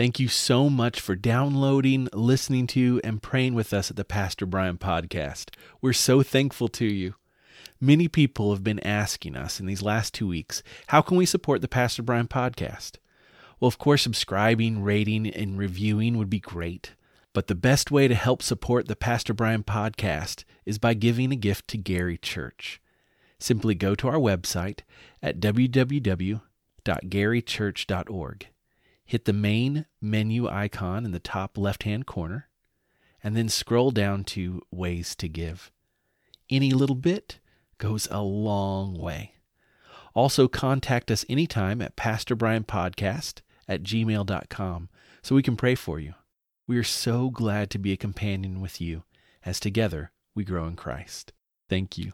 Thank you so much for downloading, listening to, and praying with us at the Pastor Brian podcast. We're so thankful to you. Many people have been asking us in these last two weeks, how can we support the Pastor Brian podcast? Well, of course, subscribing, rating, and reviewing would be great. But the best way to help support the Pastor Brian podcast is by giving a gift to Gary Church. Simply go to our website at www.garychurch.org hit the main menu icon in the top left hand corner, and then scroll down to Ways to Give. Any little bit goes a long way. Also, contact us anytime at PastorBrianPodcast at gmail.com so we can pray for you. We are so glad to be a companion with you as together we grow in Christ. Thank you.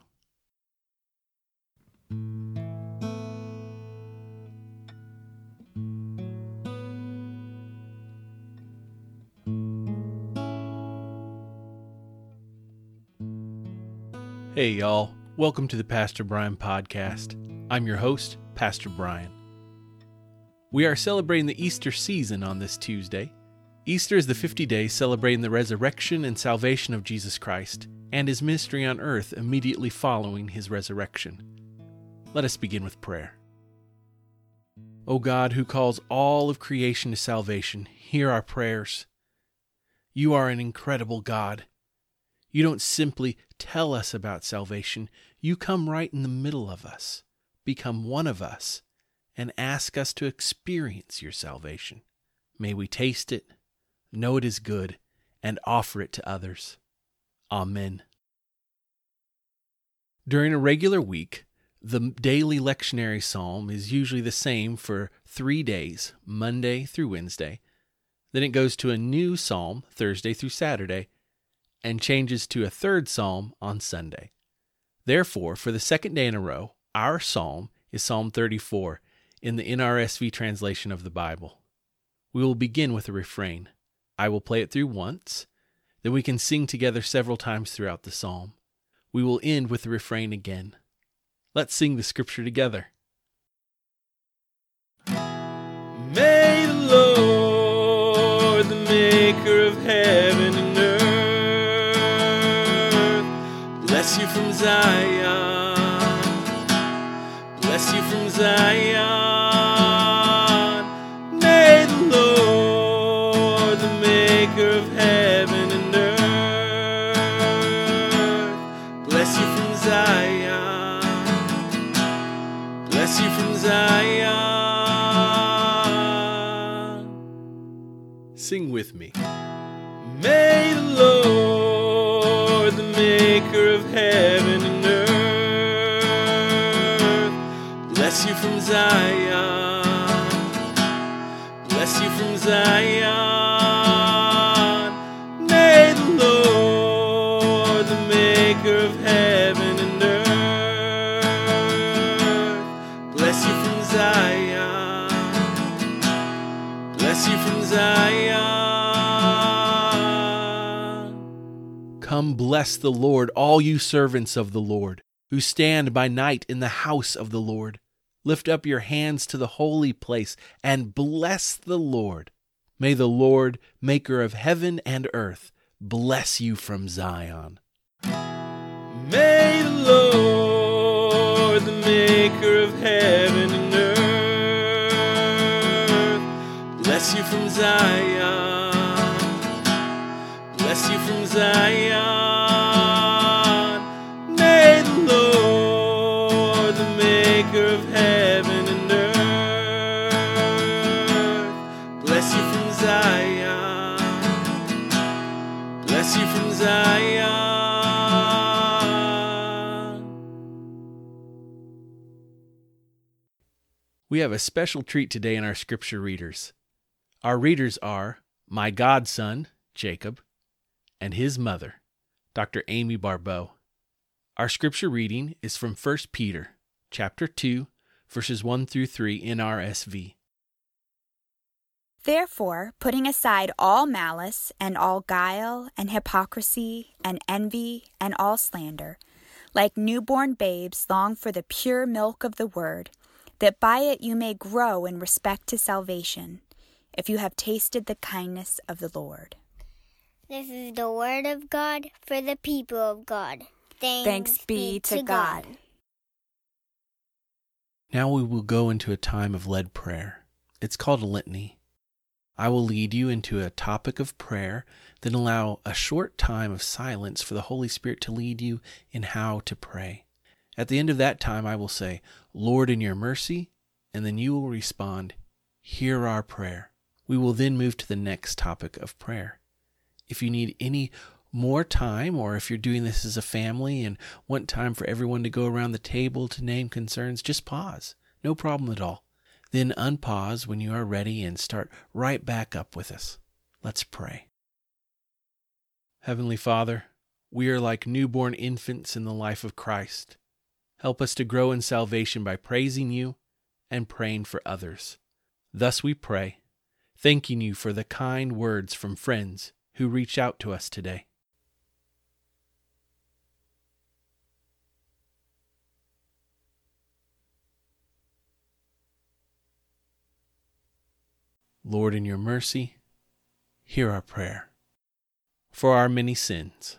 Hey, y'all. Welcome to the Pastor Brian Podcast. I'm your host, Pastor Brian. We are celebrating the Easter season on this Tuesday. Easter is the 50 days celebrating the resurrection and salvation of Jesus Christ and his ministry on earth immediately following his resurrection. Let us begin with prayer. O God, who calls all of creation to salvation, hear our prayers. You are an incredible God you don't simply tell us about salvation, you come right in the middle of us, become one of us, and ask us to experience your salvation. May we taste it, know it is good, and offer it to others. Amen. During a regular week, the daily lectionary psalm is usually the same for three days, Monday through Wednesday. Then it goes to a new psalm, Thursday through Saturday, and changes to a third psalm on Sunday. Therefore, for the second day in a row, our psalm is Psalm 34 in the NRSV translation of the Bible. We will begin with a refrain. I will play it through once, then we can sing together several times throughout the psalm. We will end with the refrain again. Let's sing the scripture together. Zion. Bless you from Zion. May the Lord, the maker of heaven and earth, bless you from Zion. Bless you from Zion. Sing with me. May the Lord, the maker of heaven bless you from Zion. Bless you from Zion. May the Lord, the maker of heaven and earth, bless you from Zion. Bless you from Zion. Come bless the Lord, all you servants of the Lord, who stand by night in the house of the Lord. Lift up your hands to the holy place and bless the Lord. May the Lord, maker of heaven and earth, bless you from Zion. May the Lord, the maker of heaven and earth, bless you from Zion. Bless you from Zion. We have a special treat today in our scripture readers. Our readers are my godson, Jacob, and his mother, Dr. Amy Barbeau. Our scripture reading is from 1 Peter chapter 2, verses 1 through 3 in RSV. Therefore, putting aside all malice and all guile and hypocrisy and envy and all slander, like newborn babes, long for the pure milk of the word, that by it you may grow in respect to salvation if you have tasted the kindness of the Lord. This is the word of God for the people of God. Thanks, Thanks be to God. Now we will go into a time of led prayer. It's called a litany. I will lead you into a topic of prayer, then allow a short time of silence for the Holy Spirit to lead you in how to pray. At the end of that time, I will say, Lord, in your mercy, and then you will respond, Hear our prayer. We will then move to the next topic of prayer. If you need any more time, or if you're doing this as a family and want time for everyone to go around the table to name concerns, just pause. No problem at all. Then unpause when you are ready and start right back up with us. Let's pray. Heavenly Father, we are like newborn infants in the life of Christ. Help us to grow in salvation by praising you and praying for others. Thus we pray, thanking you for the kind words from friends who reached out to us today. Lord, in your mercy, hear our prayer for our many sins.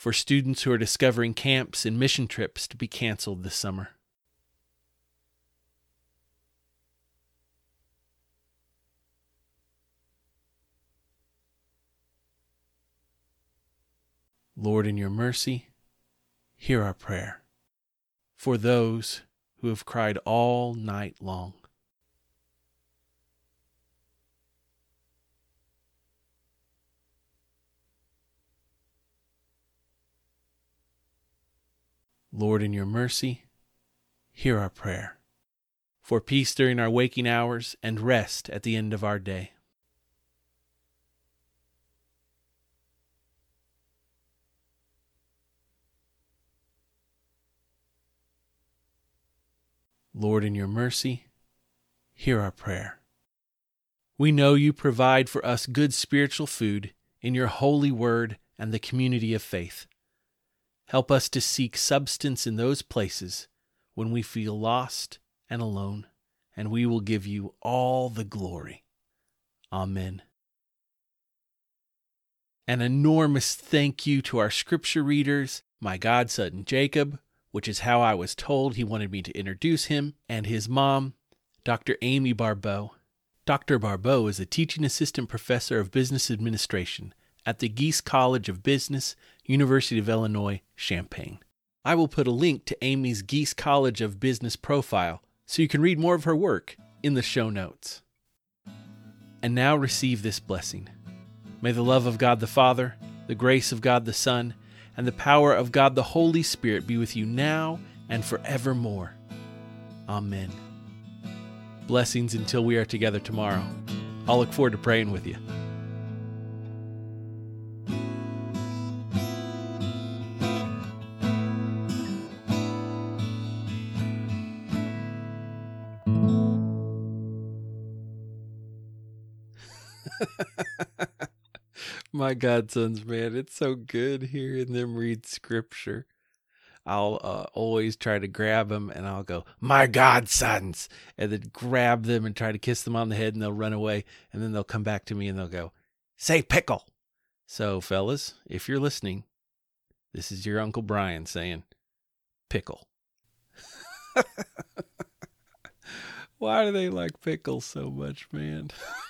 For students who are discovering camps and mission trips to be canceled this summer. Lord, in your mercy, hear our prayer. For those who have cried all night long. Lord, in your mercy, hear our prayer. For peace during our waking hours and rest at the end of our day. Lord, in your mercy, hear our prayer. We know you provide for us good spiritual food in your holy word and the community of faith. Help us to seek substance in those places when we feel lost and alone, and we will give you all the glory. Amen. An enormous thank you to our scripture readers, my godson Jacob, which is how I was told he wanted me to introduce him, and his mom, Dr. Amy Barbeau. Dr. Barbeau is a teaching assistant professor of business administration at the Gies College of Business, University of Illinois, Champaign. I will put a link to Amy's Gies College of Business profile so you can read more of her work in the show notes. And now receive this blessing. May the love of God the Father, the grace of God the Son, and the power of God the Holy Spirit be with you now and forevermore. Amen. Blessings until we are together tomorrow. I'll look forward to praying with you. My godsons, man, it's so good hearing them read scripture. I'll uh, always try to grab them and I'll go, My godsons, and then grab them and try to kiss them on the head and they'll run away. And then they'll come back to me and they'll go, Say pickle. So, fellas, if you're listening, this is your Uncle Brian saying, Pickle. Why do they like pickles so much, man?